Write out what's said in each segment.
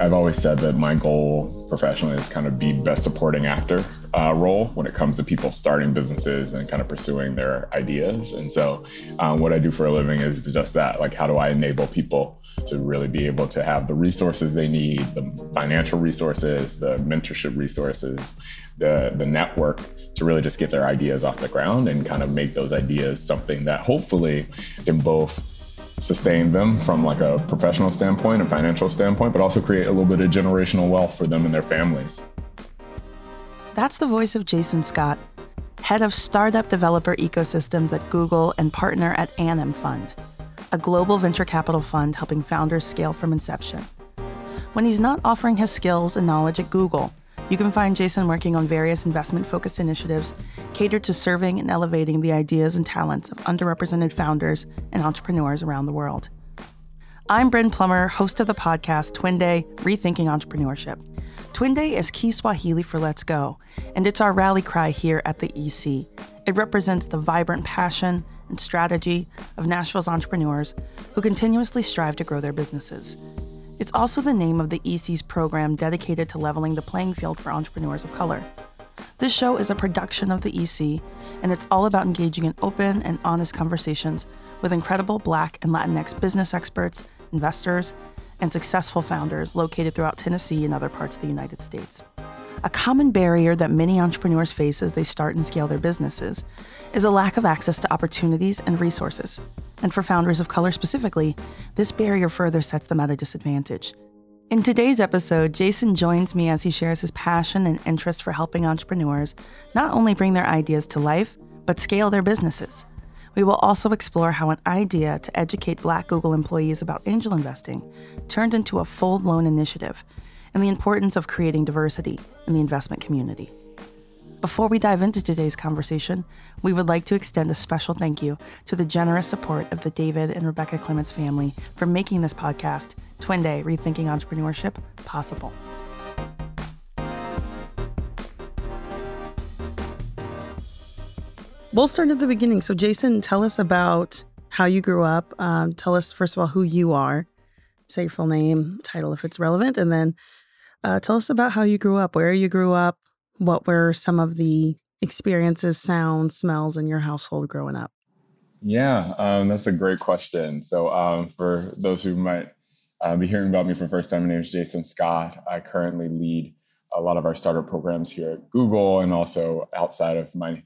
I've always said that my goal professionally is kind of be best supporting actor uh, role when it comes to people starting businesses and kind of pursuing their ideas. And so, um, what I do for a living is just that. Like, how do I enable people to really be able to have the resources they need, the financial resources, the mentorship resources, the the network to really just get their ideas off the ground and kind of make those ideas something that hopefully can both sustain them from like a professional standpoint and financial standpoint, but also create a little bit of generational wealth for them and their families. That's the voice of Jason Scott, head of startup developer ecosystems at Google and partner at Anim Fund, a global venture capital fund helping founders scale from inception. When he's not offering his skills and knowledge at Google, you can find Jason working on various investment focused initiatives catered to serving and elevating the ideas and talents of underrepresented founders and entrepreneurs around the world. I'm Bryn Plummer, host of the podcast Twende Rethinking Entrepreneurship. Twende is Kiswahili for Let's Go, and it's our rally cry here at the EC. It represents the vibrant passion and strategy of Nashville's entrepreneurs who continuously strive to grow their businesses. It's also the name of the EC's program dedicated to leveling the playing field for entrepreneurs of color. This show is a production of the EC, and it's all about engaging in open and honest conversations with incredible Black and Latinx business experts, investors, and successful founders located throughout Tennessee and other parts of the United States. A common barrier that many entrepreneurs face as they start and scale their businesses is a lack of access to opportunities and resources. And for founders of color specifically, this barrier further sets them at a disadvantage. In today's episode, Jason joins me as he shares his passion and interest for helping entrepreneurs not only bring their ideas to life, but scale their businesses. We will also explore how an idea to educate Black Google employees about angel investing turned into a full blown initiative and the importance of creating diversity in the investment community. Before we dive into today's conversation, we would like to extend a special thank you to the generous support of the David and Rebecca Clements family for making this podcast, Twende Rethinking Entrepreneurship, possible. We'll start at the beginning. So, Jason, tell us about how you grew up. Um, tell us, first of all, who you are. Say your full name, title if it's relevant, and then uh, tell us about how you grew up, where you grew up, what were some of the experiences, sounds, smells in your household growing up? Yeah, um, that's a great question. So, um, for those who might uh, be hearing about me for the first time, my name is Jason Scott. I currently lead a lot of our startup programs here at Google and also outside of my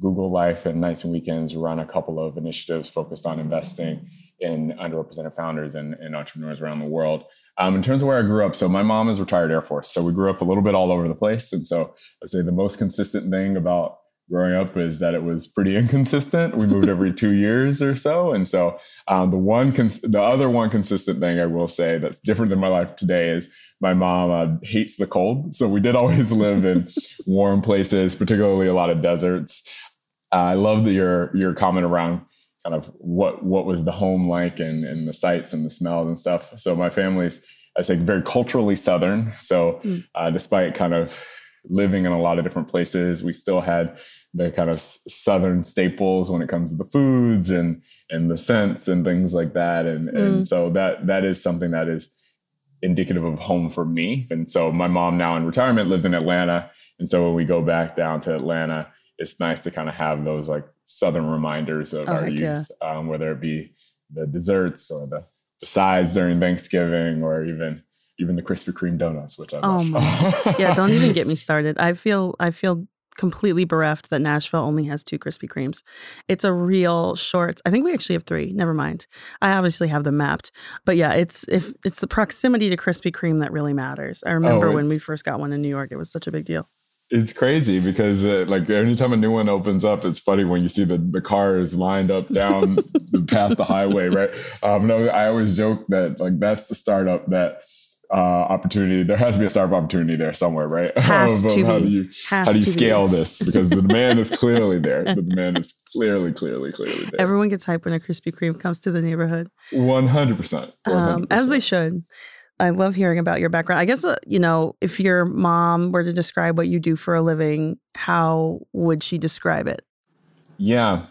Google life and nights and weekends, run a couple of initiatives focused on investing in underrepresented founders and, and entrepreneurs around the world. Um, in terms of where I grew up, so my mom is retired Air Force, so we grew up a little bit all over the place. And so I'd say the most consistent thing about growing up is that it was pretty inconsistent. We moved every two years or so, and so um, the one, cons- the other one consistent thing I will say that's different than my life today is my mom uh, hates the cold. So we did always live in warm places, particularly a lot of deserts. Uh, I love the, your your comment around kind of what what was the home like and, and the sights and the smells and stuff. So my family's I say very culturally southern. So mm. uh, despite kind of living in a lot of different places, we still had the kind of southern staples when it comes to the foods and and the scents and things like that. And mm. and so that that is something that is indicative of home for me. And so my mom now in retirement lives in Atlanta. And so when we go back down to Atlanta, it's nice to kind of have those like southern reminders of oh, our youth, yeah. um, whether it be the desserts or the, the, sides during Thanksgiving or even even the Krispy Kreme donuts, which I oh love. My. yeah, don't even get me started. I feel I feel completely bereft that Nashville only has two Krispy Kremes. It's a real short. I think we actually have three. Never mind. I obviously have them mapped. But yeah, it's if it's the proximity to Krispy Kreme that really matters. I remember oh, when we first got one in New York, it was such a big deal it's crazy because uh, like anytime a new one opens up, it's funny when you see the, the cars lined up down past the highway, right? Um, no, I always joke that like that's the startup that uh, opportunity. There has to be a startup opportunity there somewhere, right? Has to how be. do you has how do you scale be. this? Because the demand is clearly there. The demand is clearly, clearly, clearly there. Everyone gets hyped when a Krispy Kreme comes to the neighborhood. One hundred percent. Um, as they should. I love hearing about your background. I guess, uh, you know, if your mom were to describe what you do for a living, how would she describe it? Yeah.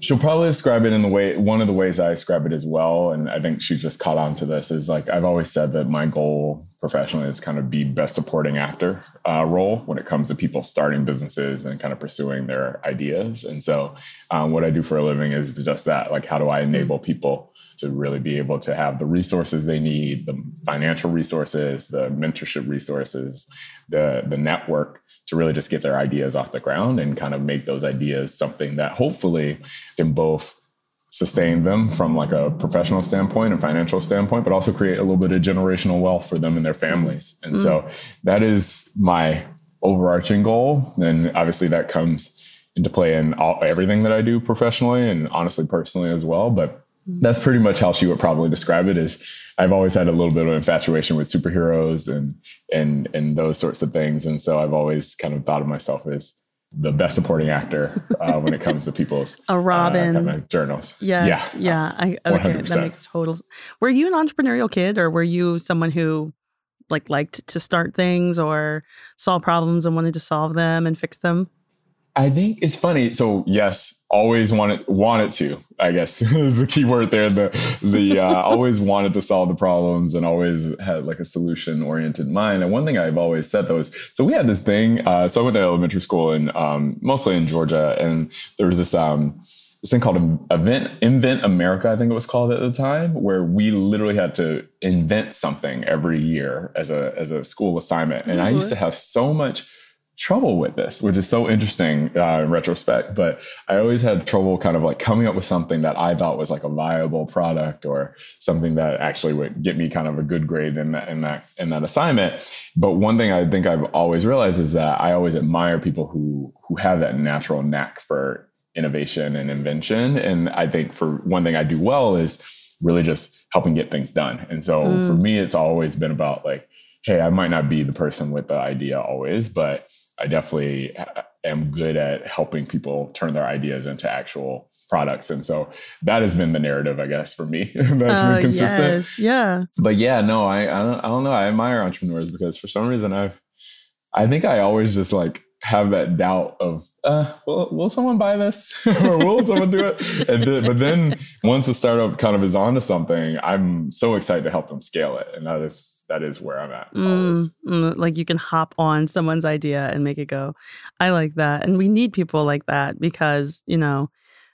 She'll probably describe it in the way, one of the ways I describe it as well. And I think she just caught on to this is like, I've always said that my goal professionally is kind of be best supporting actor uh, role when it comes to people starting businesses and kind of pursuing their ideas. And so, um, what I do for a living is just that. Like, how do I enable people to really be able to have the resources they need, the financial resources, the mentorship resources, the the network to really just get their ideas off the ground and kind of make those ideas something that hopefully can both sustain them from like a professional standpoint and financial standpoint but also create a little bit of generational wealth for them and their families. And mm. so that is my overarching goal. And obviously that comes into play in all, everything that i do professionally and honestly personally as well. But that's pretty much how she would probably describe it is I've always had a little bit of infatuation with superheroes and and and those sorts of things. And so I've always kind of thought of myself as the best supporting actor uh, when it comes to people's a Robin uh, kind of journals. Yes, yeah, yeah. I, okay, that makes total. Were you an entrepreneurial kid, or were you someone who like liked to start things or saw problems and wanted to solve them and fix them? I think it's funny. So yes, always wanted wanted to. I guess is the key word there. The the uh, always wanted to solve the problems and always had like a solution oriented mind. And one thing I've always said though is so we had this thing. Uh, so I went to elementary school in um, mostly in Georgia, and there was this um, this thing called Event Invent America, I think it was called at the time, where we literally had to invent something every year as a as a school assignment. And mm-hmm. I used to have so much trouble with this, which is so interesting uh, in retrospect. But I always had trouble kind of like coming up with something that I thought was like a viable product or something that actually would get me kind of a good grade in that in that in that assignment. But one thing I think I've always realized is that I always admire people who who have that natural knack for innovation and invention. And I think for one thing I do well is really just helping get things done. And so mm. for me, it's always been about like, hey, I might not be the person with the idea always, but I definitely am good at helping people turn their ideas into actual products. And so that has been the narrative, I guess, for me. That's uh, been consistent. Yes. Yeah. But yeah, no, I I don't, I don't know. I admire entrepreneurs because for some reason I've I think I always just like have that doubt of uh, will, will someone buy this or will someone do it and then, but then once a startup kind of is onto something i'm so excited to help them scale it and that is that is where I'm at. Mm, mm, like you can hop on someone's idea and make it go. I like that. And we need people like that because, you know,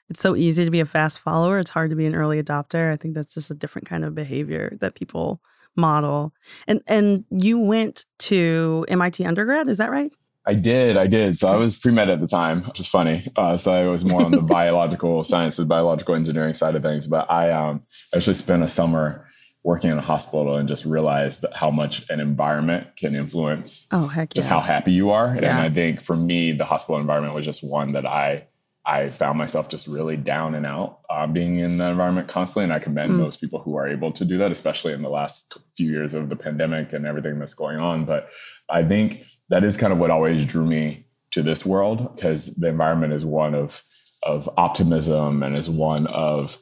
it's so easy to be a fast follower. It's hard to be an early adopter. I think that's just a different kind of behavior that people model. And and you went to MIT undergrad, is that right? I did, I did. So I was pre med at the time, which is funny. Uh, so I was more on the biological sciences, biological engineering side of things. But I um, actually spent a summer working in a hospital and just realized how much an environment can influence oh heck just yeah. how happy you are yeah. and i think for me the hospital environment was just one that i i found myself just really down and out uh, being in the environment constantly and i commend mm. most people who are able to do that especially in the last few years of the pandemic and everything that's going on but i think that is kind of what always drew me to this world because the environment is one of of optimism and is one of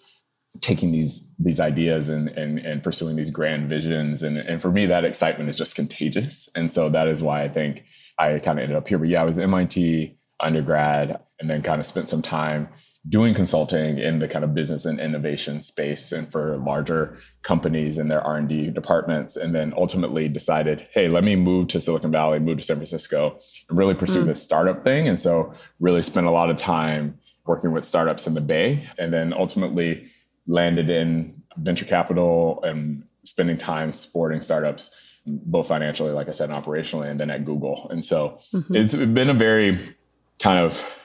taking these these ideas and and, and pursuing these grand visions. And and for me that excitement is just contagious. And so that is why i think i kind of ended up here. But yeah i was mit undergrad and then kind of spent some time doing consulting in the kind of business and innovation space and for larger companies and their r&d departments. And then ultimately decided hey let me move to silicon valley move to san francisco and really pursue mm. this startup thing. And so really spent a lot of time working with startups in the bay. And then ultimately landed in venture capital and spending time supporting startups both financially like i said and operationally and then at google and so mm-hmm. it's been a very kind of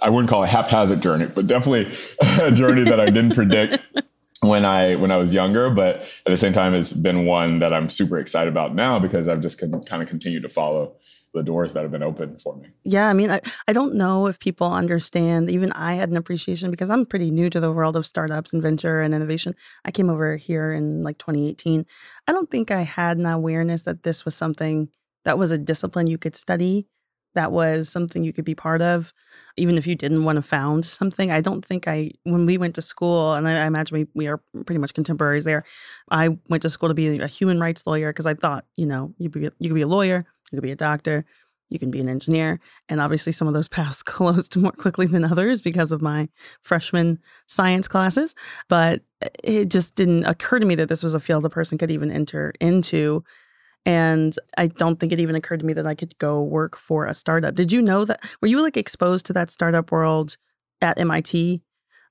i wouldn't call it haphazard journey but definitely a journey that i didn't predict when i when i was younger but at the same time it's been one that i'm super excited about now because i've just con- kind of continued to follow the doors that have been open for me. Yeah, I mean, I, I don't know if people understand. Even I had an appreciation because I'm pretty new to the world of startups and venture and innovation. I came over here in like 2018. I don't think I had an awareness that this was something that was a discipline you could study, that was something you could be part of, even if you didn't want to found something. I don't think I, when we went to school, and I, I imagine we, we are pretty much contemporaries there. I went to school to be a human rights lawyer because I thought, you know, you, be, you could be a lawyer you could be a doctor, you can be an engineer. And obviously, some of those paths closed more quickly than others because of my freshman science classes. But it just didn't occur to me that this was a field a person could even enter into. And I don't think it even occurred to me that I could go work for a startup. Did you know that? Were you like exposed to that startup world at MIT?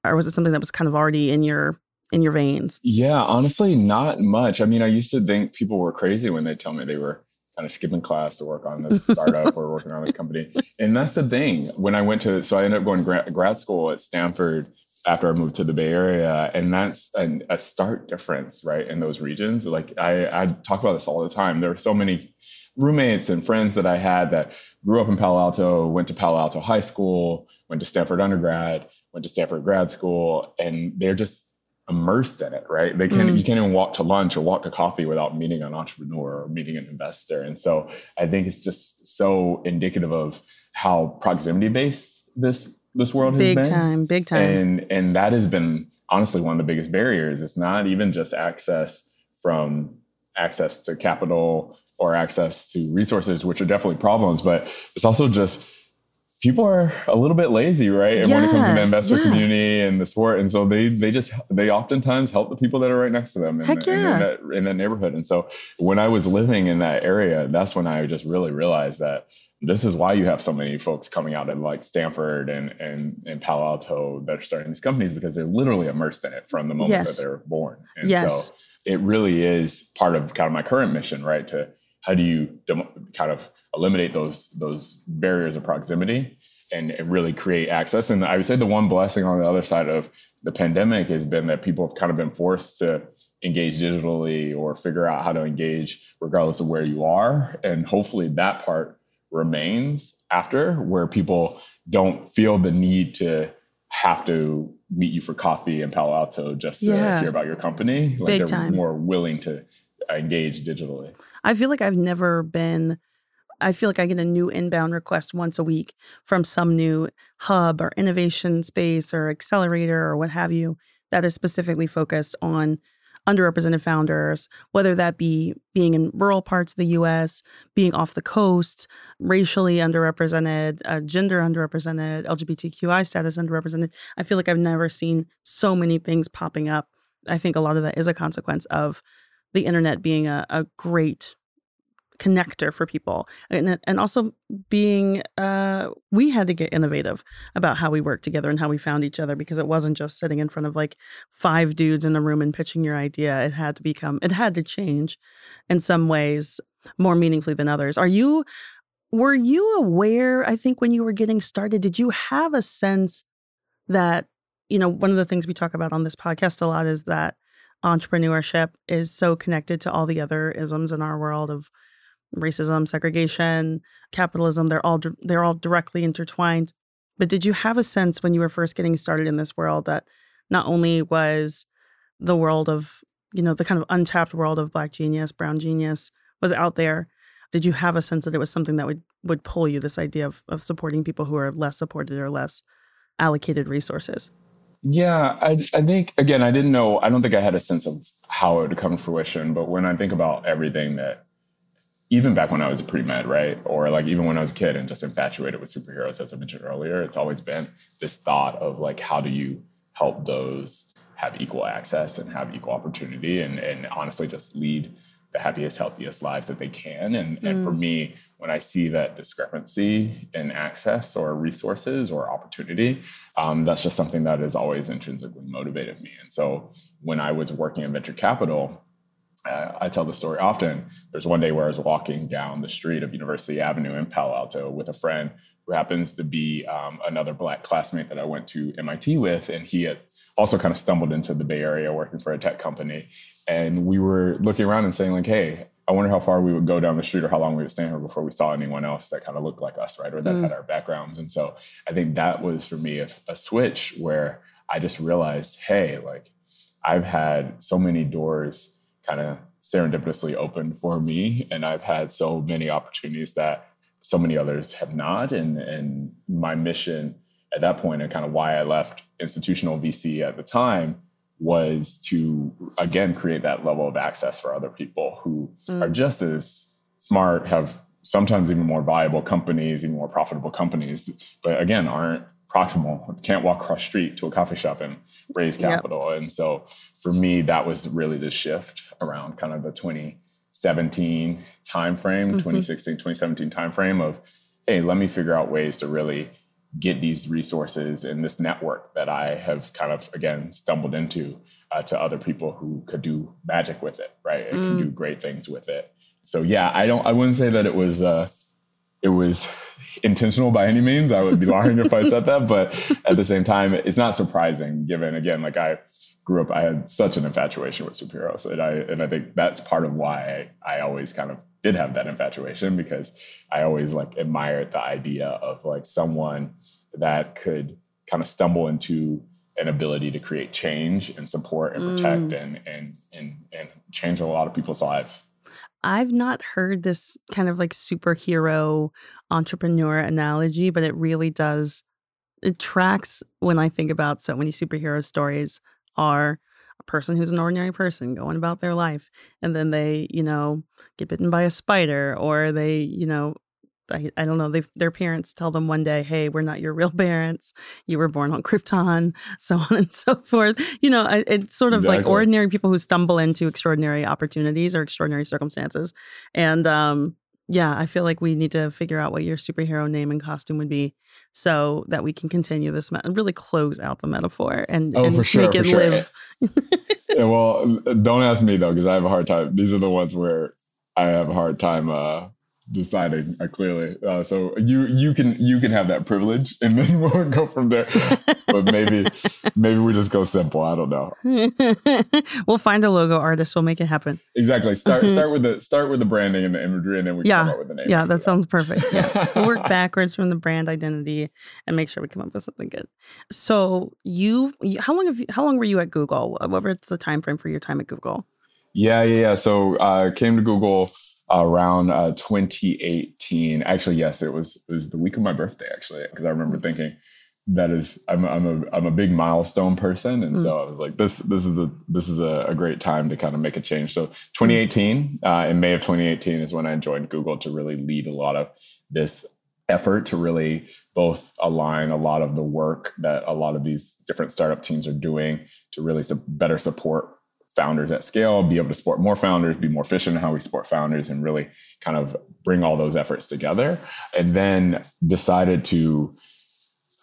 Or was it something that was kind of already in your in your veins? Yeah, honestly, not much. I mean, I used to think people were crazy when they tell me they were kind of skipping class to work on this startup or working on this company. And that's the thing. When I went to, so I ended up going to grad, grad school at Stanford after I moved to the Bay Area, and that's an, a stark difference, right, in those regions. Like I, I talk about this all the time. There were so many roommates and friends that I had that grew up in Palo Alto, went to Palo Alto High School, went to Stanford undergrad, went to Stanford grad school, and they're just immersed in it, right? They can't mm. you can't even walk to lunch or walk to coffee without meeting an entrepreneur or meeting an investor. And so I think it's just so indicative of how proximity based this this world big has been. Big time, big time. And and that has been honestly one of the biggest barriers. It's not even just access from access to capital or access to resources, which are definitely problems, but it's also just people are a little bit lazy, right? And yeah, when it comes to the investor yeah. community and the sport, and so they they just they oftentimes help the people that are right next to them in, yeah. in, in, that, in that neighborhood. And so when I was living in that area, that's when I just really realized that this is why you have so many folks coming out of like Stanford and and, and Palo Alto that are starting these companies because they're literally immersed in it from the moment yes. that they're born. And yes. so it really is part of kind of my current mission, right? To how do you kind of eliminate those those barriers of proximity and, and really create access. And I would say the one blessing on the other side of the pandemic has been that people have kind of been forced to engage digitally or figure out how to engage regardless of where you are. And hopefully that part remains after where people don't feel the need to have to meet you for coffee in Palo Alto just to yeah. hear about your company. Like Big they're time. more willing to engage digitally. I feel like I've never been I feel like I get a new inbound request once a week from some new hub or innovation space or accelerator or what have you that is specifically focused on underrepresented founders, whether that be being in rural parts of the US, being off the coast, racially underrepresented, uh, gender underrepresented, LGBTQI status underrepresented. I feel like I've never seen so many things popping up. I think a lot of that is a consequence of the internet being a, a great connector for people. And, and also being uh, we had to get innovative about how we worked together and how we found each other because it wasn't just sitting in front of like five dudes in a room and pitching your idea. It had to become it had to change in some ways more meaningfully than others. Are you were you aware i think when you were getting started? Did you have a sense that you know one of the things we talk about on this podcast a lot is that entrepreneurship is so connected to all the other isms in our world of racism, segregation, capitalism, they're all they're all directly intertwined. But did you have a sense when you were first getting started in this world that not only was the world of, you know, the kind of untapped world of black genius, brown genius was out there, did you have a sense that it was something that would would pull you this idea of of supporting people who are less supported or less allocated resources? Yeah, I, I think again, I didn't know. I don't think I had a sense of how it would come to fruition. But when I think about everything that even back when I was a pre-med, right? Or like even when I was a kid and just infatuated with superheroes, as I mentioned earlier, it's always been this thought of like, how do you help those have equal access and have equal opportunity and, and honestly just lead the happiest, healthiest lives that they can. And, mm. and for mm. me, when I see that discrepancy in access or resources or opportunity, um, that's just something that has always intrinsically motivated me. And so when I was working in venture capital, uh, I tell the story often. There's one day where I was walking down the street of University Avenue in Palo Alto with a friend who happens to be um, another black classmate that I went to MIT with. And he had also kind of stumbled into the Bay Area working for a tech company. And we were looking around and saying, like, hey, I wonder how far we would go down the street or how long we would stand here before we saw anyone else that kind of looked like us, right? Or that mm. had our backgrounds. And so I think that was for me a, a switch where I just realized, hey, like, I've had so many doors kind of serendipitously opened for me. And I've had so many opportunities that so many others have not. And, and my mission at that point, and kind of why I left institutional VC at the time, was to again create that level of access for other people who mm. are just as smart, have sometimes even more viable companies, even more profitable companies, but again, aren't proximal, can't walk across street to a coffee shop and raise capital. Yep. And so for me, that was really the shift around kind of the 20, 2017 timeframe, mm-hmm. 2016, 2017 timeframe of, hey, let me figure out ways to really get these resources and this network that I have kind of again stumbled into uh, to other people who could do magic with it, right? It mm. can do mm. great things with it. So yeah, I don't. I wouldn't say that it was uh, it was intentional by any means. I would be lying if I said that, but at the same time, it's not surprising given again, like I grew up, I had such an infatuation with superheroes, and I and I think that's part of why I, I always kind of did have that infatuation because I always like admired the idea of like someone that could kind of stumble into an ability to create change and support and protect mm. and and and and change a lot of people's lives. I've not heard this kind of like superhero entrepreneur analogy, but it really does. It tracks when I think about so many superhero stories are a person who's an ordinary person going about their life and then they, you know, get bitten by a spider or they, you know, I, I don't know. They, their parents tell them one day, "Hey, we're not your real parents. You were born on Krypton," so on and so forth. You know, it's sort of exactly. like ordinary people who stumble into extraordinary opportunities or extraordinary circumstances. And um, yeah, I feel like we need to figure out what your superhero name and costume would be, so that we can continue this and really close out the metaphor and, oh, and sure, make it sure. live. yeah, well, don't ask me though, because I have a hard time. These are the ones where I have a hard time. Uh, deciding uh, clearly. Uh, so you you can you can have that privilege, and then we'll go from there. but maybe maybe we just go simple. I don't know. we'll find a logo artist. We'll make it happen. Exactly. Start start with the start with the branding and the imagery, and then we yeah. come up with the name. Yeah, that, that sounds perfect. Yeah, we'll work backwards from the brand identity and make sure we come up with something good. So you, how long have you, how long were you at Google? What was the time frame for your time at Google? Yeah, yeah, yeah. So I uh, came to Google around uh, 2018. Actually, yes, it was it was the week of my birthday. Actually, because I remember mm. thinking that is I'm I'm a I'm a big milestone person, and mm. so I was like this this is the this is a, a, great time to kind of make a change. So 2018, uh, in May of 2018 is when I joined Google to really lead a lot of this effort to really both align a lot of the work that a lot of these different startup teams are doing to really su- better support founders at scale, be able to support more founders, be more efficient in how we support founders, and really kind of bring all those efforts together. And then decided to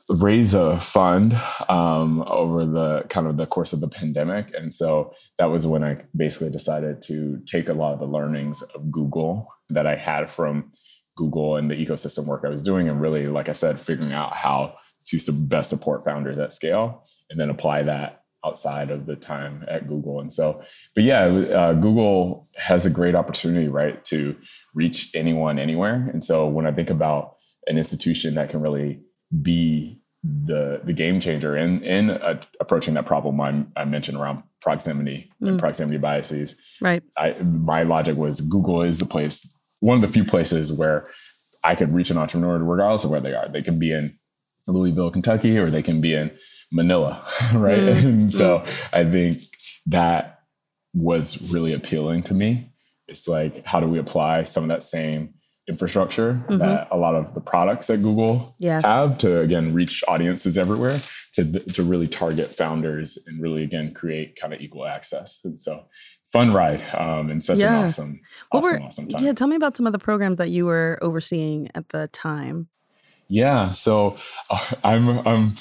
raise a fund um, over the kind of the course of the pandemic. And so that was when I basically decided to take a lot of the learnings of Google that I had from Google and the ecosystem work I was doing, and really, like I said, figuring out how to best support founders at scale, and then apply that outside of the time at Google. And so, but yeah, uh, Google has a great opportunity, right, to reach anyone anywhere. And so when I think about an institution that can really be the the game changer in in uh, approaching that problem I, I mentioned around proximity mm. and proximity biases. Right. I, my logic was Google is the place, one of the few places where I could reach an entrepreneur regardless of where they are. They can be in Louisville, Kentucky, or they can be in Manila, right? Mm. and so mm. I think that was really appealing to me. It's like, how do we apply some of that same infrastructure mm-hmm. that a lot of the products that Google yes. have to again reach audiences everywhere to to really target founders and really again create kind of equal access. And so fun ride um, and such yeah. an awesome, awesome, were, awesome time. Yeah, tell me about some of the programs that you were overseeing at the time. Yeah, so uh, I'm I'm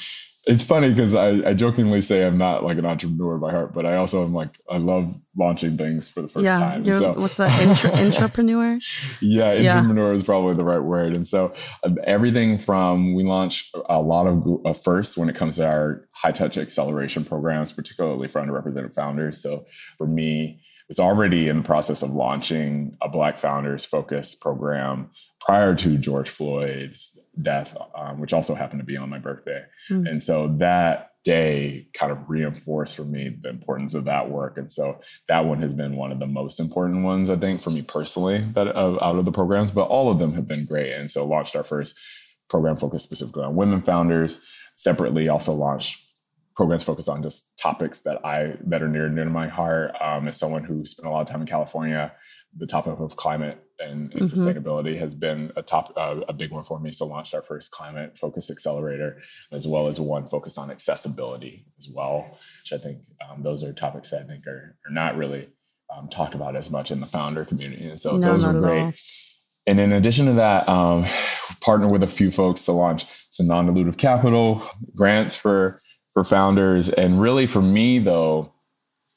it's funny because I, I, jokingly say I'm not like an entrepreneur by heart, but I also am like I love launching things for the first yeah, time. So what's that intra- entrepreneur? yeah, entrepreneur yeah. is probably the right word. And so uh, everything from we launch a lot of uh, first when it comes to our high touch acceleration programs, particularly for underrepresented founders. So for me, it's already in the process of launching a Black Founders Focus program prior to George Floyd's death, um, which also happened to be on my birthday. Mm. And so that day kind of reinforced for me the importance of that work. And so that one has been one of the most important ones, I think, for me personally, that uh, out of the programs, but all of them have been great. And so launched our first program focused specifically on women founders. Separately, also launched programs focused on just topics that I that are near and near to my heart. Um, as someone who spent a lot of time in California, the topic of climate and, and mm-hmm. sustainability has been a top uh, a big one for me. So launched our first climate focused accelerator, as well as one focused on accessibility as well, which I think um, those are topics that I think are, are not really um, talked about as much in the founder community. And so no, those were great. And in addition to that, um, partner with a few folks to launch some non-dilutive capital grants for for founders. And really, for me though,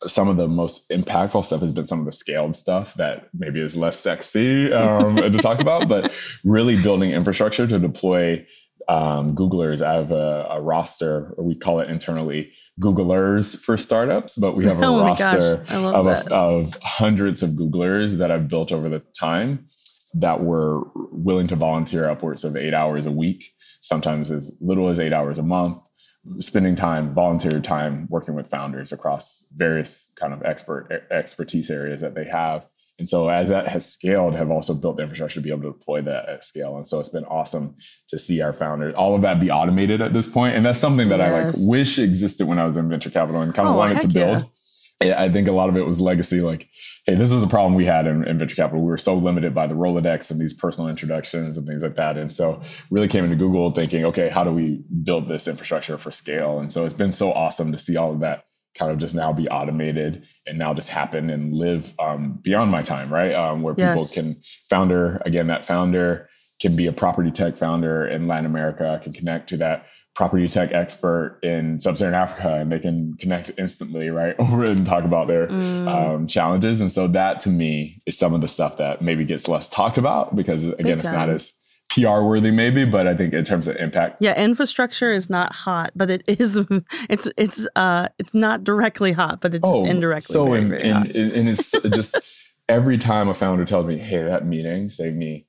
some of the most impactful stuff has been some of the scaled stuff that maybe is less sexy um, to talk about, but really building infrastructure to deploy um, Googlers. I have a, a, roster, or we call it internally Googlers for startups, but we have a oh roster of, a, of hundreds of Googlers that I've built over the time that were willing to volunteer upwards of eight hours a week, sometimes as little as eight hours a month, spending time, volunteer time working with founders across various kind of expert expertise areas that they have. And so as that has scaled, have also built the infrastructure to be able to deploy that at scale. And so it's been awesome to see our founders, all of that be automated at this point. And that's something that yes. I like wish existed when I was in venture capital and kind of oh, wanted to build. Yeah. I think a lot of it was legacy. Like, hey, this was a problem we had in, in, venture capital. We were so limited by the Rolodex and these personal introductions and things like that. And so really came into Google thinking, okay, how do we build this infrastructure for scale? And so it's been so awesome to see all of that kind of just now be automated and now just happen and live um, beyond my time, right? Um, where yes. people can founder again, that founder can be a property tech founder in Latin America, can connect to that property tech expert in sub-Saharan Africa, and they can connect instantly, right, over and talk about their mm. um, challenges. And so that to me is some of the stuff that maybe gets less talked about because again, it's not as PR worthy maybe, but I think in terms of impact. Yeah, infrastructure is not hot, but it is it's it's uh it's not directly hot, but it's oh, indirectly. So very, in, very in, in, it's just every time a founder tells me, hey, that meeting saved me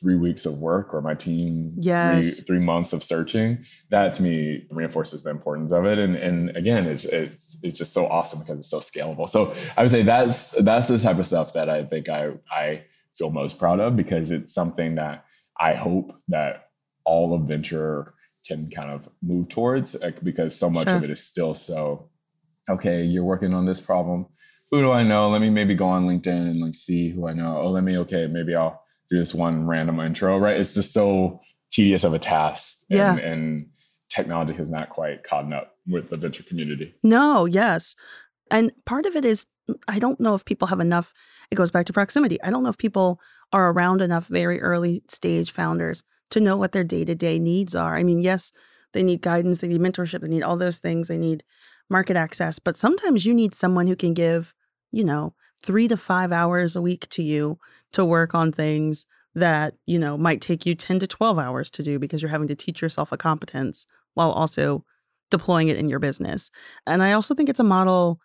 three weeks of work or my team yes. three, three months of searching, that to me reinforces the importance of it. And and again, it's it's it's just so awesome because it's so scalable. So I would say that's that's the type of stuff that I think I I feel most proud of because it's something that I hope that all of venture can kind of move towards uh, because so much sure. of it is still so okay you're working on this problem who do i know let me maybe go on linkedin and like see who i know oh let me okay maybe i'll do this one random intro right? It's just so tedious of a task and, yeah. and technology has not quite caught up with the venture community. No yes. And part of it is i don't know if people have enough it goes back to proximity. I don't know if people are around enough very early stage founders to know what their day to day needs are. I mean, yes, they need guidance, they need mentorship, they need all those things, they need market access, but sometimes you need someone who can give, you know, three to five hours a week to you to work on things that, you know, might take you 10 to 12 hours to do because you're having to teach yourself a competence while also deploying it in your business. And I also think it's a model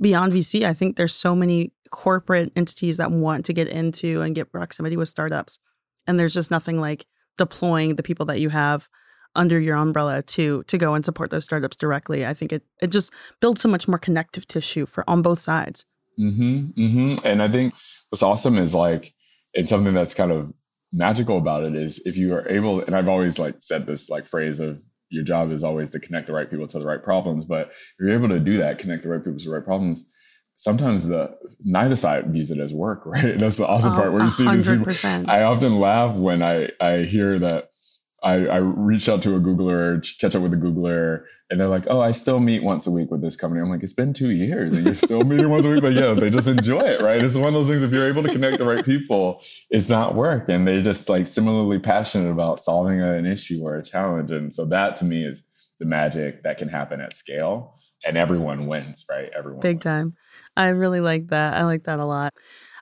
beyond VC. I think there's so many corporate entities that want to get into and get proximity with startups. And there's just nothing like deploying the people that you have under your umbrella to to go and support those startups directly. I think it it just builds so much more connective tissue for on both sides. Mm-hmm, mm-hmm. And I think what's awesome is like it's something that's kind of magical about it is if you are able and I've always like said this like phrase of your job is always to connect the right people to the right problems. But if you're able to do that, connect the right people to the right problems, sometimes the neither side views it as work, right? That's the awesome oh, part where you see 100%. these people. I often laugh when I I hear that I, I reach out to a Googler, catch up with a Googler, and they're like, "Oh, I still meet once a week with this company." I'm like, "It's been two years, and you're still meeting once a week." But yeah, they just enjoy it, right? It's one of those things. If you're able to connect the right people, it's not work, and they're just like similarly passionate about solving an issue or a challenge. And so that to me is the magic that can happen at scale, and everyone wins, right? Everyone big wins. time. I really like that. I like that a lot.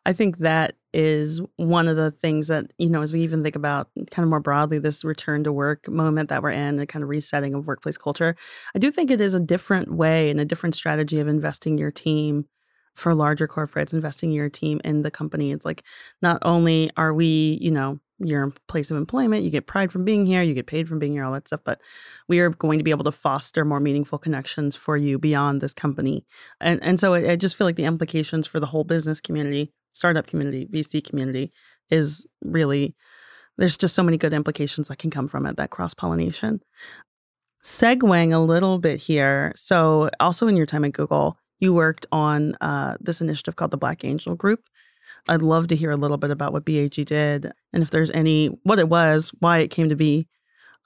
I think that is one of the things that, you know, as we even think about kind of more broadly this return to work moment that we're in, the kind of resetting of workplace culture, I do think it is a different way and a different strategy of investing your team for larger corporates, investing your team in the company. It's like not only are we, you know, your place of employment, you get pride from being here, you get paid from being here, all that stuff. But we are going to be able to foster more meaningful connections for you beyond this company. And and so I, I just feel like the implications for the whole business community, startup community, VC community is really there's just so many good implications that can come from it, that cross pollination. Segueing a little bit here. So, also in your time at Google, you worked on uh, this initiative called the Black Angel Group. I'd love to hear a little bit about what BAG did and if there's any, what it was, why it came to be,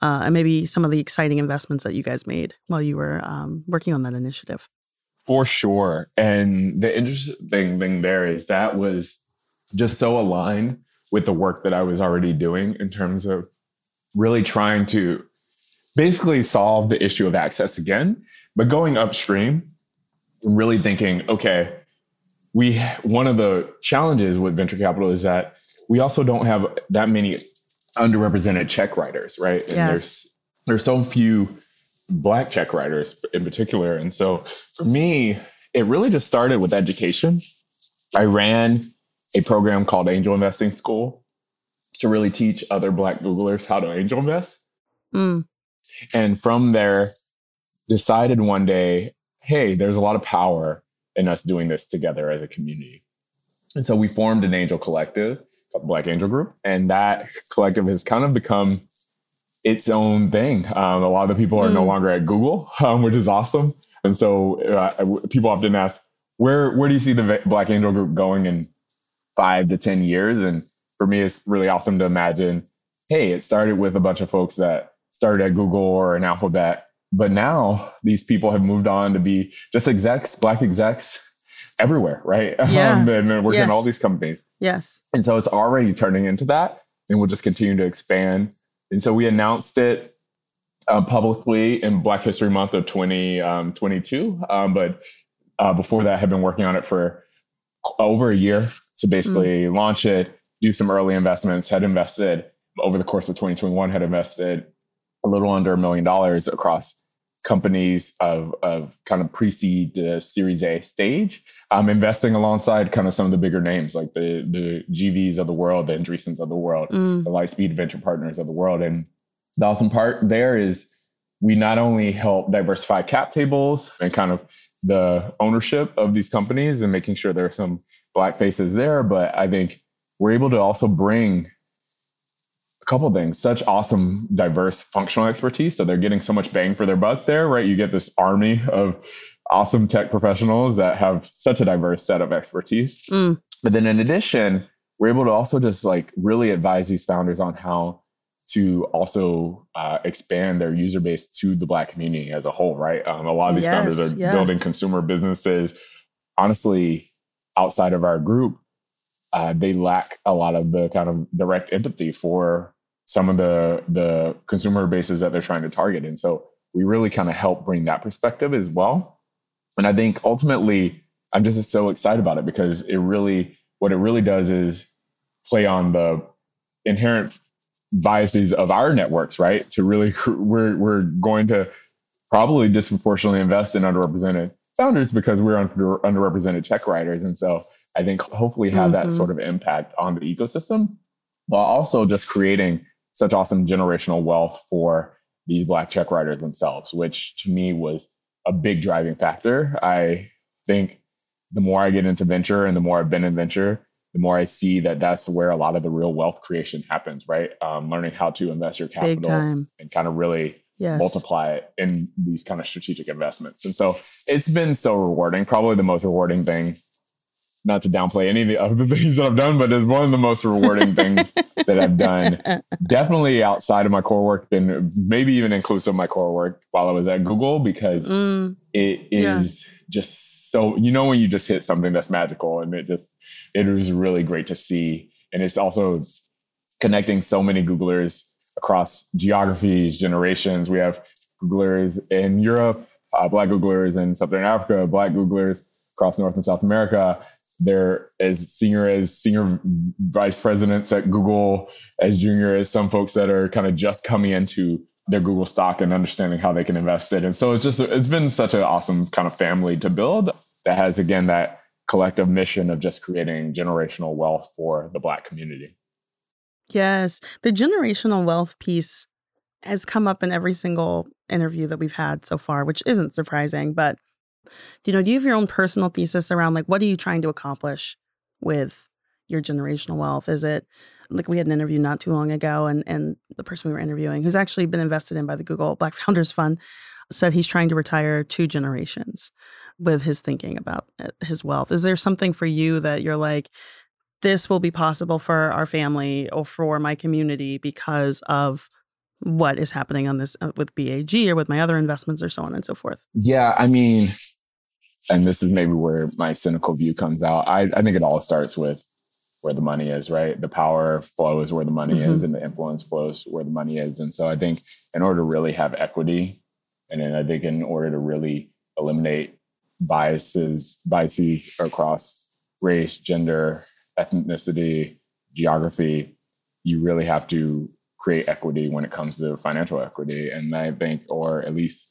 uh, and maybe some of the exciting investments that you guys made while you were um, working on that initiative. For sure. And the interesting thing there is that was just so aligned with the work that I was already doing in terms of really trying to basically solve the issue of access again, but going upstream, really thinking, okay, we one of the challenges with venture capital is that we also don't have that many underrepresented check writers, right? And yes. there's there's so few black check writers in particular. And so for me, it really just started with education. I ran a program called Angel Investing School to really teach other black Googlers how to angel invest. Mm. And from there, decided one day, hey, there's a lot of power in us doing this together as a community. And so we formed an angel collective called Black Angel Group. And that collective has kind of become its own thing. Um, a lot of the people are mm. no longer at Google, um, which is awesome. And so uh, people often ask, where where do you see the Black Angel Group going in five to ten years? And for me, it's really awesome to imagine. Hey, it started with a bunch of folks that started at Google or an Alphabet, but now these people have moved on to be just execs, Black execs everywhere, right? Yeah. Um, and working yes. in all these companies. Yes. And so it's already turning into that, and we'll just continue to expand and so we announced it uh, publicly in Black History Month of 2022. Um, um, but uh, before that, I had been working on it for over a year to basically mm. launch it, do some early investments, had invested over the course of 2021, had invested a little under a million dollars across companies of, of kind of pre-seed to series A stage, um, investing alongside kind of some of the bigger names like the the GVs of the world, the Andreessens of the world, mm. the Lightspeed venture partners of the world. And the awesome part there is we not only help diversify cap tables and kind of the ownership of these companies and making sure there are some black faces there, but I think we're able to also bring a couple things. Such awesome diverse functional expertise so they're getting so much bang for their buck there right? You get this army of awesome tech professionals that have such a diverse set of expertise. Mm. but then in addition we're able to also just like really advise these founders on how to also uh, expand their user base to the black community as a whole right? Um, a lot of these yes, founders are yeah. building consumer businesses. Honestly outside of our group uh, they lack a lot of the kind of direct empathy for some of the the consumer bases that they're trying to target. And so we really kind of help bring that perspective as well. And I think ultimately, I'm just so excited about it because it really, what it really does is play on the inherent biases of our networks, right? To really, we're we're going to probably disproportionately invest in underrepresented founders because we're under, underrepresented check writers, and so I think hopefully have mm-hmm. that sort of impact on the ecosystem, while also just creating such awesome generational wealth for these black check writers themselves, which to me was a big driving factor. I think the more I get into venture and the more I've been in venture, the more I see that that's where a lot of the real wealth creation happens, right? Um, learning how to invest your capital and kind of really yes. multiply it in these kind of strategic investments. And so it's been so rewarding, probably the most rewarding thing not to downplay any of the other things that I've done, but it's one of the most rewarding things that I've done. Definitely outside of my core work, and maybe even inclusive of my core work while I was at Google, because mm, it is yeah. just so you know when you just hit something that's magical, and it just it was really great to see, and it's also connecting so many Googlers across geographies, generations. We have Googlers in Europe, uh, Black Googlers in Southern Africa, Black Googlers across North and South America they're as senior as senior vice presidents at Google, as junior as some folks that are kind of just coming into their Google stock and understanding how they can invest it. And so it's just it's been such an awesome kind of family to build that has again that collective mission of just creating generational wealth for the black community. Yes, the generational wealth piece has come up in every single interview that we've had so far, which isn't surprising, but you know, do you have your own personal thesis around like what are you trying to accomplish with your generational wealth? Is it like we had an interview not too long ago and and the person we were interviewing who's actually been invested in by the Google Black Founders Fund said he's trying to retire two generations with his thinking about uh, his wealth. Is there something for you that you're like this will be possible for our family or for my community because of what is happening on this uh, with BAG or with my other investments or so on and so forth? Yeah, I mean, and this is maybe where my cynical view comes out. I, I think it all starts with where the money is, right? The power flows where the money mm-hmm. is, and the influence flows where the money is. And so I think in order to really have equity, and then I think in order to really eliminate biases, biases across race, gender, ethnicity, geography, you really have to create equity when it comes to financial equity. And I think, or at least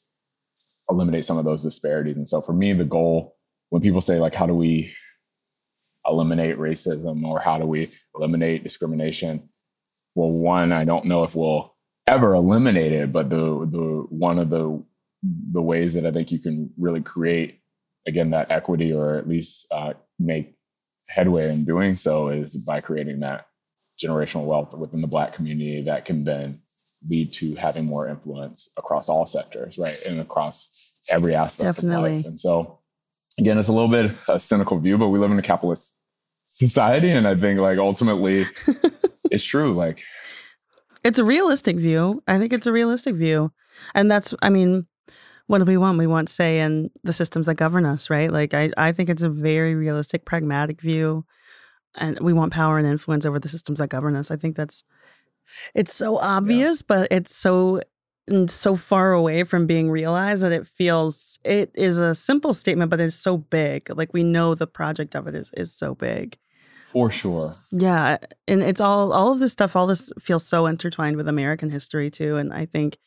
eliminate some of those disparities. And so for me, the goal when people say like, how do we eliminate racism or how do we eliminate discrimination? Well, one, I don't know if we'll ever eliminate it, but the the one of the the ways that I think you can really create again that equity or at least uh, make headway in doing so is by creating that generational wealth within the black community that can then lead to having more influence across all sectors, right? And across every aspect Definitely. of life. And so, again, it's a little bit a cynical view, but we live in a capitalist society. And I think, like, ultimately, it's true. Like, it's a realistic view. I think it's a realistic view. And that's, I mean, what do we want? We want say in the systems that govern us, right? Like, I, I think it's a very realistic, pragmatic view. And we want power and influence over the systems that govern us. I think that's it's so obvious, yeah. but it's so mm, so far away from being realized that it feels it is a simple statement, but it's so big. Like we know the project of it is is so big. For sure. Yeah. And it's all all of this stuff, all this feels so intertwined with American history too. And I think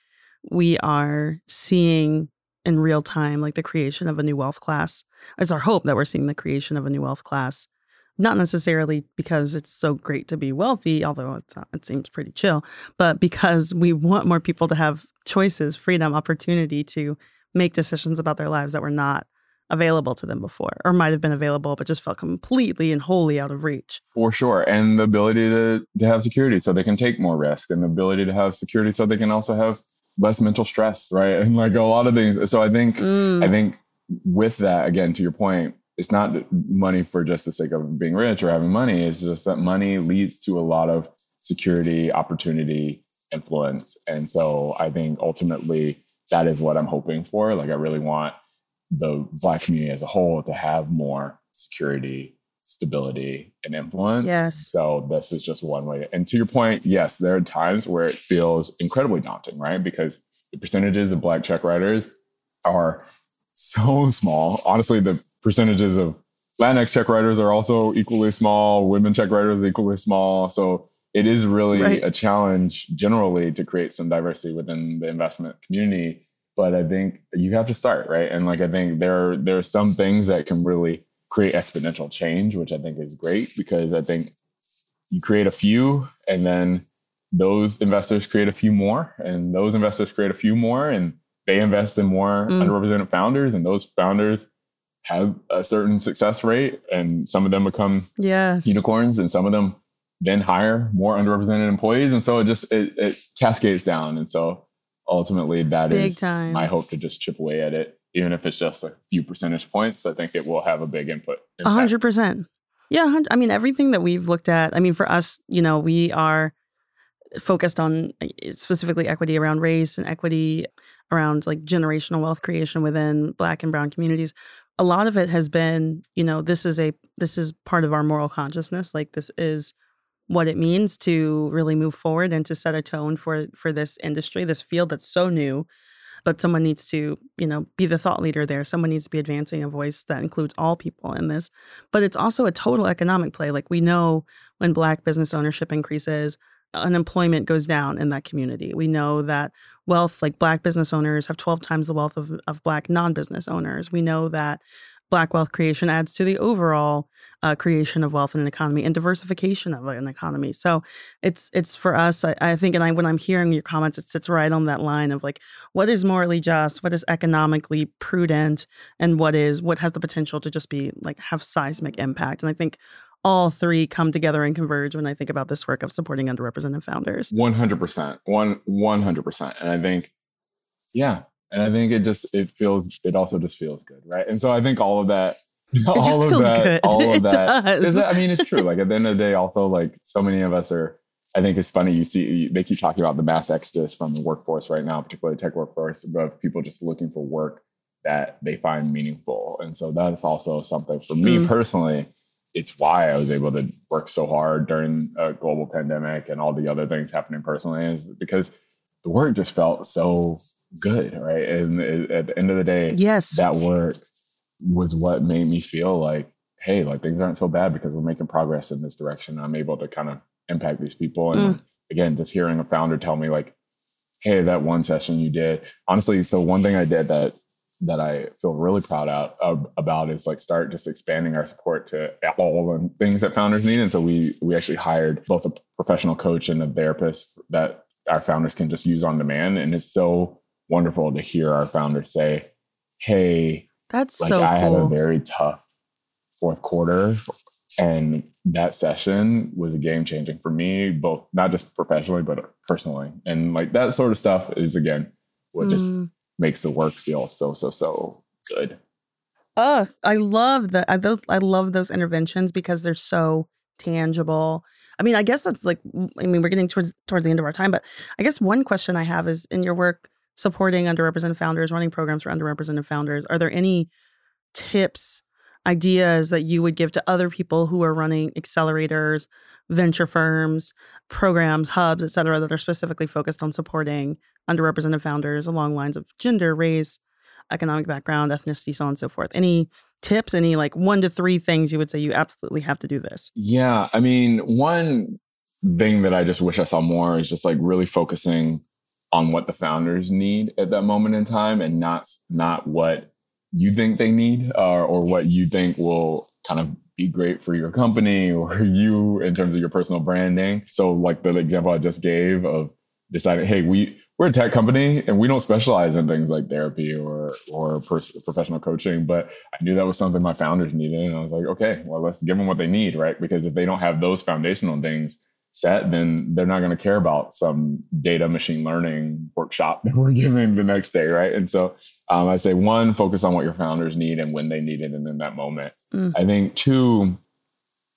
we are seeing in real time like the creation of a new wealth class. It's our hope that we're seeing the creation of a new wealth class not necessarily because it's so great to be wealthy, although it seems pretty chill, but because we want more people to have choices, freedom, opportunity to make decisions about their lives that were not available to them before or might have been available but just felt completely and wholly out of reach for sure and the ability to, to have security so they can take more risk and the ability to have security so they can also have less mental stress right and like a lot of things so i think mm. i think with that again to your point it's not money for just the sake of being rich or having money. It's just that money leads to a lot of security, opportunity, influence. And so I think ultimately that is what I'm hoping for. Like I really want the black community as a whole to have more security, stability, and influence. Yes. So this is just one way. And to your point, yes, there are times where it feels incredibly daunting, right? Because the percentages of black check writers are so small. Honestly, the percentages of Latinx check writers are also equally small. Women check writers are equally small. So it is really right. a challenge generally to create some diversity within the investment community. But I think you have to start right, and like I think there there are some things that can really create exponential change, which I think is great because I think you create a few, and then those investors create a few more, and those investors create a few more, and they invest in more mm. underrepresented founders, and those founders have a certain success rate and some of them become yes. unicorns and some of them then hire more underrepresented employees. And so it just it, it cascades down. And so ultimately that big is time. my hope to just chip away at it even if it's just a few percentage points. I think it will have a big input A hundred percent. Yeah i mean everything that we've looked at i mean for us you know we are focused on uh, specifically equity around race and equity around like generational wealth creation within black and brown communities a lot of it has been, you know, this is a this is part of our moral consciousness. Like this is what it means to really move forward and to set a tone for for this industry, this field that's so new. But someone needs to, you know, be the thought leader there. Someone needs to be advancing a voice that includes all people in this. But it's also a total economic play. Like we know when black business ownership increases, unemployment goes down in that community. We know that wealth, like black business owners, have 12 times the wealth of, of black non business owners. We know that black wealth creation adds to the overall uh, creation of wealth in an economy and diversification of an economy. So it's it's for us. I, I think, and I, when I'm hearing your comments, it sits right on that line of like, what is morally just, what is economically prudent, and what is what has the potential to just be like have seismic impact. And I think all three come together and converge when I think about this work of supporting underrepresented founders. 100%. One, 100%. And I think, yeah. And I think it just, it feels, it also just feels good. Right. And so I think all of that, all of that, good. all of it that, does. I mean, it's true. Like at the end of the day, also like so many of us are, I think it's funny. You see, they keep talking about the mass exodus from the workforce right now, particularly tech workforce, of people just looking for work that they find meaningful. And so that's also something for me mm. personally. It's why I was able to work so hard during a global pandemic and all the other things happening personally is because the work just felt so good, right? And at the end of the day, yes, that work was what made me feel like, hey, like things aren't so bad because we're making progress in this direction. I'm able to kind of impact these people. And mm. again, just hearing a founder tell me like, hey, that one session you did, honestly, so one thing I did that that I feel really proud out of, about is like start just expanding our support to all the things that founders need. And so we we actually hired both a professional coach and a therapist that our founders can just use on demand. And it's so wonderful to hear our founders say, "Hey, that's like so I cool. had a very tough fourth quarter, and that session was a game changing for me, both not just professionally but personally. And like that sort of stuff is again what mm. just makes the work feel so so so good. Oh, I love that. I, I love those interventions because they're so tangible. I mean, I guess that's like I mean, we're getting towards towards the end of our time, but I guess one question I have is in your work supporting underrepresented founders, running programs for underrepresented founders, are there any tips, ideas that you would give to other people who are running accelerators, venture firms, programs, hubs, et cetera, that are specifically focused on supporting underrepresented founders along lines of gender, race, economic background, ethnicity, so on and so forth? Any tips, any like one to three things you would say you absolutely have to do this? Yeah. I mean, one thing that I just wish I saw more is just like really focusing on what the founders need at that moment in time and not not what you think they need uh, or what you think will kind of be great for your company or you in terms of your personal branding. So like the example I just gave of deciding, hey, we we're a tech company and we don't specialize in things like therapy or or pers- professional coaching but i knew that was something my founders needed and i was like okay well let's give them what they need right because if they don't have those foundational things set then they're not going to care about some data machine learning workshop that we're giving the next day right and so um, i say one focus on what your founders need and when they need it and in that moment mm. i think two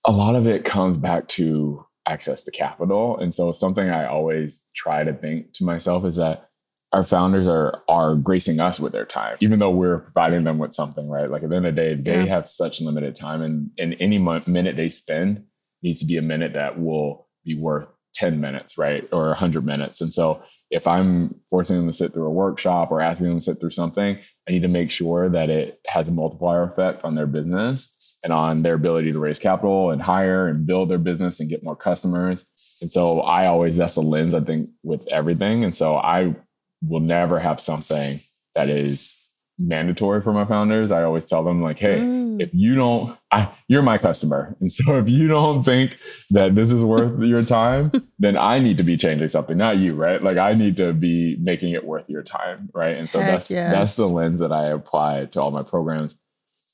a lot of it comes back to access to capital. And so something I always try to think to myself is that our founders are are gracing us with their time, even though we're providing them with something, right? Like at the end of the day, they yeah. have such limited time, and and any month, minute they spend needs to be a minute that will be worth ten minutes, right, or hundred minutes. And so if I'm forcing them to sit through a workshop or asking them to sit through something, I need to make sure that it has a multiplier effect on their business and on their ability to raise capital and hire and build their business and get more customers. And so I always, that's the lens I think with everything. And so I will never have something that is mandatory for my founders. I always tell them like, hey, mm. if you don't, I, you're my customer. And so if you don't think that this is worth your time, then I need to be changing something, not you, right? Like I need to be making it worth your time. Right. And so Heck that's, yes. that's the lens that I apply to all my programs.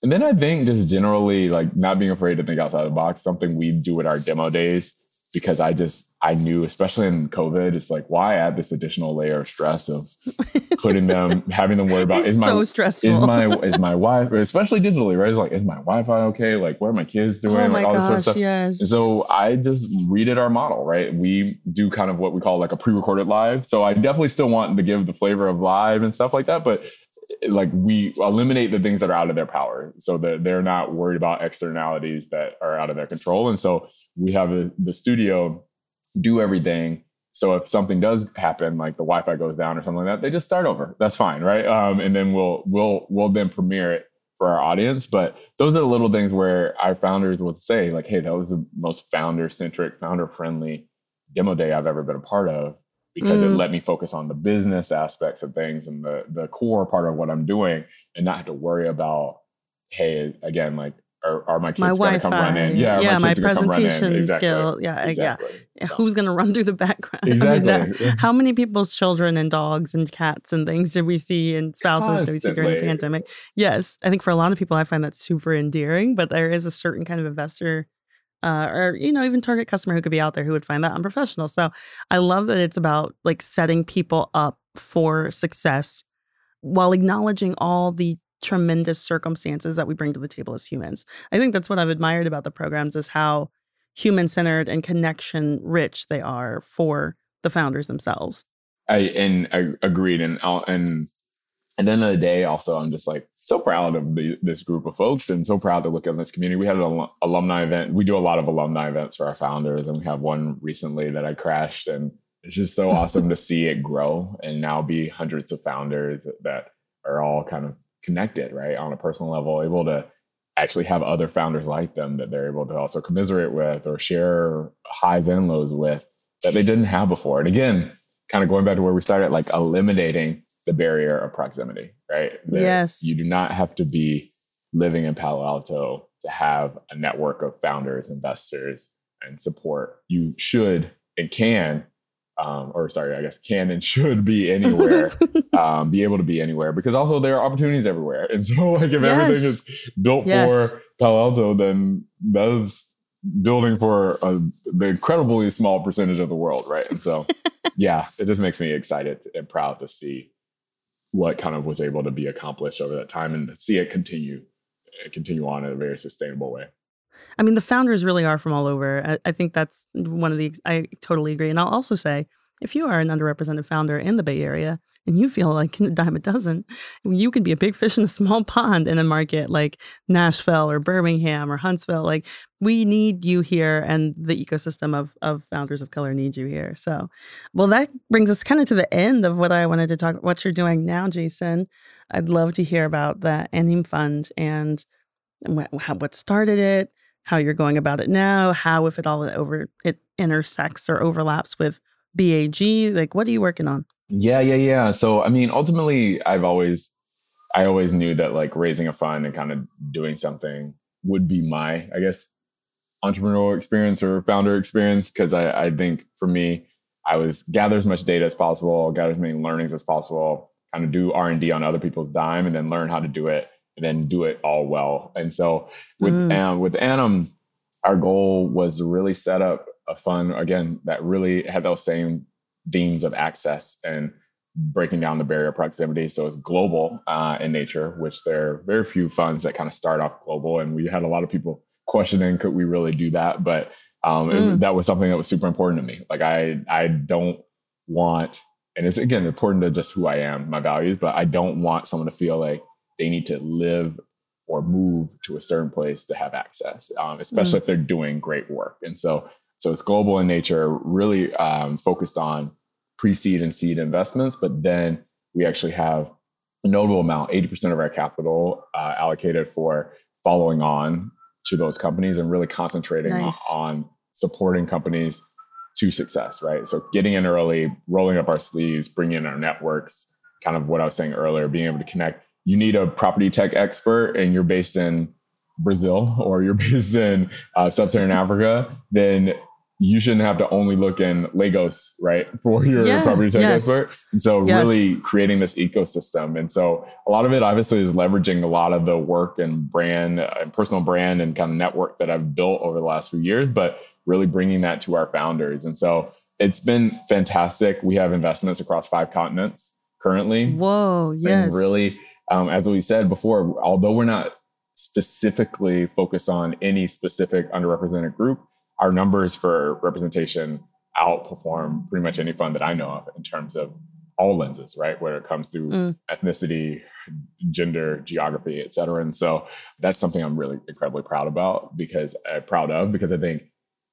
And then I think just generally like not being afraid to think outside the box, something we do at our demo days, because I just I knew, especially in COVID, it's like why add this additional layer of stress of putting them, having them worry about it's is my so stressful. is my is my wife, especially digitally, right? It's like is my Wi-Fi okay? Like what are my kids doing? Oh my like all gosh, this sort of stuff. Yes. And so I just redid our model, right? We do kind of what we call like a pre-recorded live. So I definitely still want to give the flavor of live and stuff like that, but like we eliminate the things that are out of their power so that they're not worried about externalities that are out of their control and so we have a, the studio do everything. So if something does happen like the wi-fi goes down or something like that they just start over. That's fine right? Um, and then we'll we'll we'll then premiere it for our audience. But those are the little things where our founders would say like hey that was the most founder centric founder friendly demo day i've ever been a part of because mm. it let me focus on the business aspects of things and the the core part of what I'm doing and not have to worry about hey again like are, are my kids my gonna come run in? Yeah, yeah, my, my presentation exactly. skill. Yeah, exactly. yeah. So. Who's gonna run through the background? Exactly. I mean, that, how many people's children and dogs and cats and things did we see and spouses Constantly. did we see during the pandemic? Yes, I think for a lot of people, I find that super endearing. But there is a certain kind of investor uh, or you know even target customer who could be out there who would find that unprofessional. So i love that it's about like setting people up for success while acknowledging all the tremendous circumstances that we bring to the table as humans. I think that's what i've admired about the programs is how human centered and connection rich they are for the founders themselves. I and i agreed and I'll, and at the end of the day, also, I'm just like so proud of the, this group of folks and so proud to look at this community. We had an alumni event. We do a lot of alumni events for our founders, and we have one recently that I crashed, and it's just so awesome to see it grow and now be hundreds of founders that are all kind of connected, right, on a personal level, able to actually have other founders like them that they're able to also commiserate with or share highs and lows with that they didn't have before. And again, kind of going back to where we started, like eliminating the barrier of proximity, right? That yes. You do not have to be living in Palo Alto to have a network of founders, investors, and support. You should and can, um, or sorry, I guess can and should be anywhere, um, be able to be anywhere because also there are opportunities everywhere. And so, like, if yes. everything is built yes. for Palo Alto, then that's building for a, the incredibly small percentage of the world, right? And so, yeah, it just makes me excited and proud to see what kind of was able to be accomplished over that time and see it continue uh, continue on in a very sustainable way. I mean, the founders really are from all over. I, I think that's one of the. I totally agree, and I'll also say, if you are an underrepresented founder in the Bay Area, and you feel like a dime a dozen, you can be a big fish in a small pond in a market like Nashville or Birmingham or Huntsville. Like we need you here, and the ecosystem of of founders of color needs you here. So, well, that brings us kind of to the end of what I wanted to talk. What you're doing now, Jason. I'd love to hear about the Anim Fund and what, what started it, how you're going about it now, how if it all over it intersects or overlaps with BAG. Like, what are you working on? Yeah, yeah, yeah. So, I mean, ultimately, I've always, I always knew that like raising a fund and kind of doing something would be my, I guess, entrepreneurial experience or founder experience. Cause I, I think for me, I was gather as much data as possible, gather as many learnings as possible, kind of do R and D on other people's dime, and then learn how to do it, and then do it all well. And so with mm. um, with Anim, our goal was to really set up a fund again that really had those same themes of access and breaking down the barrier of proximity. So it's global uh, in nature, which there are very few funds that kind of start off global. And we had a lot of people questioning, could we really do that? But um, mm. it, that was something that was super important to me. Like I, I don't want, and it's again important to just who I am, my values, but I don't want someone to feel like they need to live or move to a certain place to have access, um, especially mm. if they're doing great work. And so, so it's global in nature, really um, focused on pre-seed and seed investments, but then we actually have a notable amount, 80% of our capital uh, allocated for following on to those companies and really concentrating nice. on, supporting companies to success, right? So getting in early, rolling up our sleeves, bringing in our networks, kind of what I was saying earlier, being able to connect. You need a property tech expert and you're based in Brazil or you're based in uh, sub-Saharan Africa, then you shouldn't have to only look in Lagos, right, for your yeah, property tech yes. expert. And so, yes. really creating this ecosystem. And so, a lot of it obviously is leveraging a lot of the work and brand uh, and personal brand and kind of network that I've built over the last few years, but really bringing that to our founders. And so, it's been fantastic. We have investments across five continents currently. Whoa, yes. And really, um, as we said before, although we're not specifically focused on any specific underrepresented group, our numbers for representation outperform pretty much any fund that I know of in terms of all lenses, right? Where it comes to mm. ethnicity, gender, geography, et cetera. And so that's something I'm really incredibly proud about because uh, proud of because I think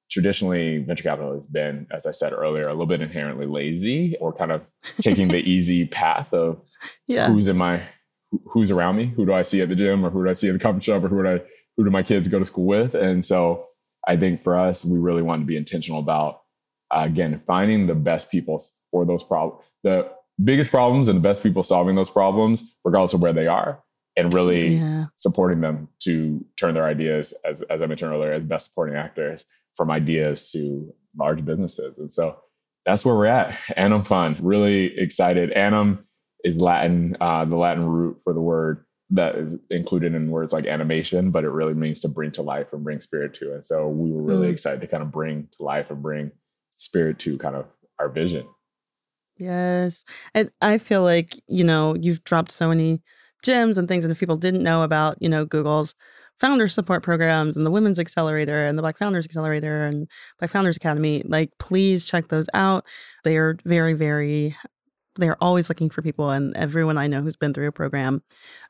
traditionally venture capital has been, as I said earlier, a little bit inherently lazy or kind of taking the easy path of yeah. who's in my who's around me, who do I see at the gym or who do I see at the coffee shop or who do I who do my kids go to school with? And so I think for us, we really want to be intentional about uh, again finding the best people for those problems, the biggest problems, and the best people solving those problems, regardless of where they are, and really yeah. supporting them to turn their ideas, as as I mentioned earlier, as best supporting actors from ideas to large businesses. And so that's where we're at. Anim Fund, really excited. Anim is Latin, uh, the Latin root for the word that is included in words like animation, but it really means to bring to life and bring spirit to. And so we were really mm. excited to kind of bring to life and bring spirit to kind of our vision. Yes. And I feel like, you know, you've dropped so many gems and things and if people didn't know about, you know, Google's founder support programs and the Women's Accelerator and the Black Founders Accelerator and Black Founders Academy, like please check those out. They are very, very they're always looking for people. And everyone I know who's been through a program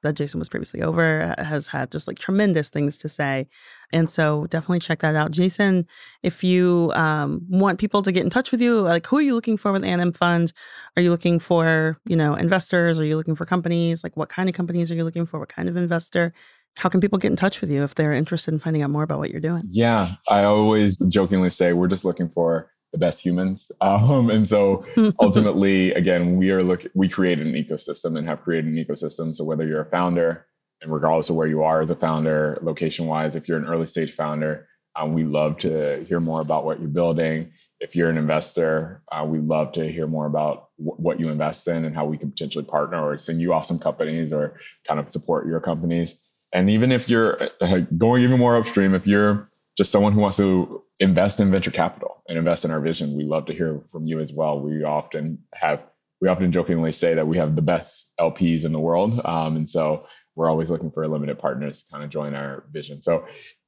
that Jason was previously over has had just like tremendous things to say. And so definitely check that out. Jason, if you um, want people to get in touch with you, like who are you looking for with Anim Fund? Are you looking for, you know, investors? Are you looking for companies? Like what kind of companies are you looking for? What kind of investor? How can people get in touch with you if they're interested in finding out more about what you're doing? Yeah, I always jokingly say we're just looking for the best humans. Um, and so ultimately, again, we are look we created an ecosystem and have created an ecosystem. So whether you're a founder, and regardless of where you are as a founder, location wise, if you're an early stage founder, um, we love to hear more about what you're building. If you're an investor, uh, we love to hear more about w- what you invest in and how we can potentially partner or send you awesome companies or kind of support your companies. And even if you're uh, going even more upstream, if you're just someone who wants to invest in venture capital and invest in our vision, we love to hear from you as well. We often have, we often jokingly say that we have the best LPs in the world. Um, and so we're always looking for limited partners to kind of join our vision. So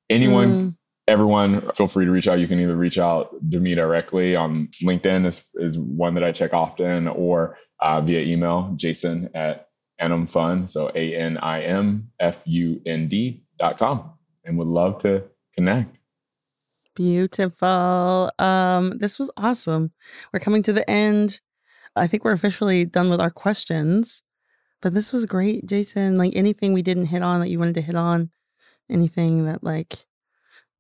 anyone, mm. everyone, feel free to reach out. You can either reach out to me directly on LinkedIn is, is one that I check often or uh, via email, jason at Anim Fund. So A-N-I-M-F-U-N-D dot com and would love to connect. Beautiful. Um, this was awesome. We're coming to the end. I think we're officially done with our questions. But this was great, Jason. Like anything we didn't hit on that you wanted to hit on, anything that like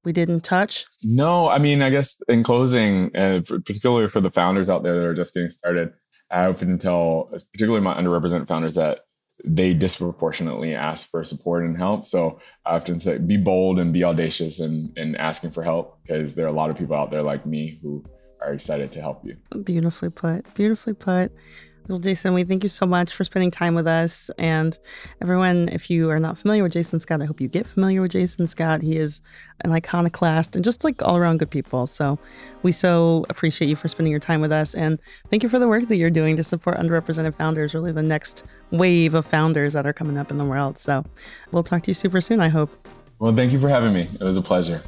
we didn't touch? No, I mean, I guess in closing, uh, particularly for the founders out there that are just getting started, I often tell, particularly my underrepresented founders, that they disproportionately ask for support and help. So I often say, be bold and be audacious in, in asking for help because there are a lot of people out there like me who are excited to help you. Beautifully put. Beautifully put. Well, Jason, we thank you so much for spending time with us. And everyone, if you are not familiar with Jason Scott, I hope you get familiar with Jason Scott. He is an iconoclast and just like all around good people. So we so appreciate you for spending your time with us. And thank you for the work that you're doing to support underrepresented founders, really the next wave of founders that are coming up in the world. So we'll talk to you super soon, I hope. Well, thank you for having me. It was a pleasure.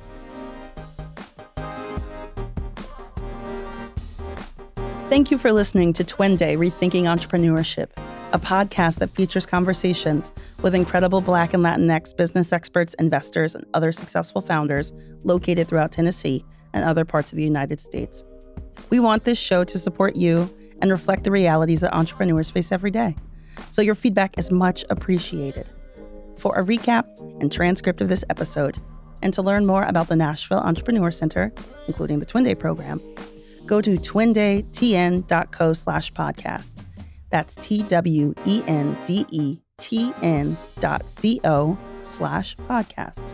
Thank you for listening to Twende Rethinking Entrepreneurship, a podcast that features conversations with incredible Black and Latinx business experts, investors, and other successful founders located throughout Tennessee and other parts of the United States. We want this show to support you and reflect the realities that entrepreneurs face every day. So your feedback is much appreciated. For a recap and transcript of this episode, and to learn more about the Nashville Entrepreneur Center, including the Twende program, go to twendetn.co slash podcast. That's T W E N D E T N dot C O slash podcast.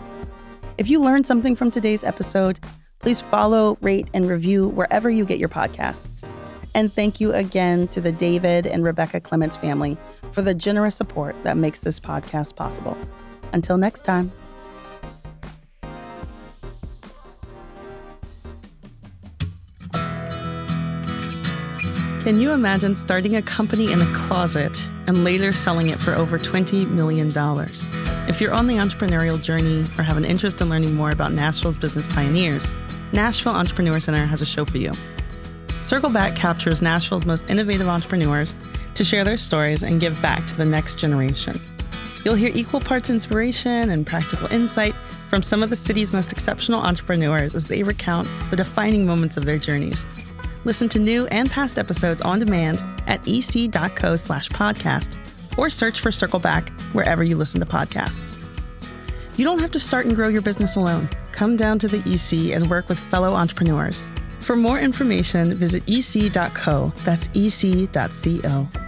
If you learned something from today's episode, please follow, rate, and review wherever you get your podcasts. And thank you again to the David and Rebecca Clements family for the generous support that makes this podcast possible. Until next time. Can you imagine starting a company in a closet and later selling it for over $20 million? If you're on the entrepreneurial journey or have an interest in learning more about Nashville's business pioneers, Nashville Entrepreneur Center has a show for you. Circle Back captures Nashville's most innovative entrepreneurs to share their stories and give back to the next generation. You'll hear equal parts inspiration and practical insight from some of the city's most exceptional entrepreneurs as they recount the defining moments of their journeys Listen to new and past episodes on demand at ec.co slash podcast or search for Circle Back wherever you listen to podcasts. You don't have to start and grow your business alone. Come down to the EC and work with fellow entrepreneurs. For more information, visit ec.co. That's ec.co.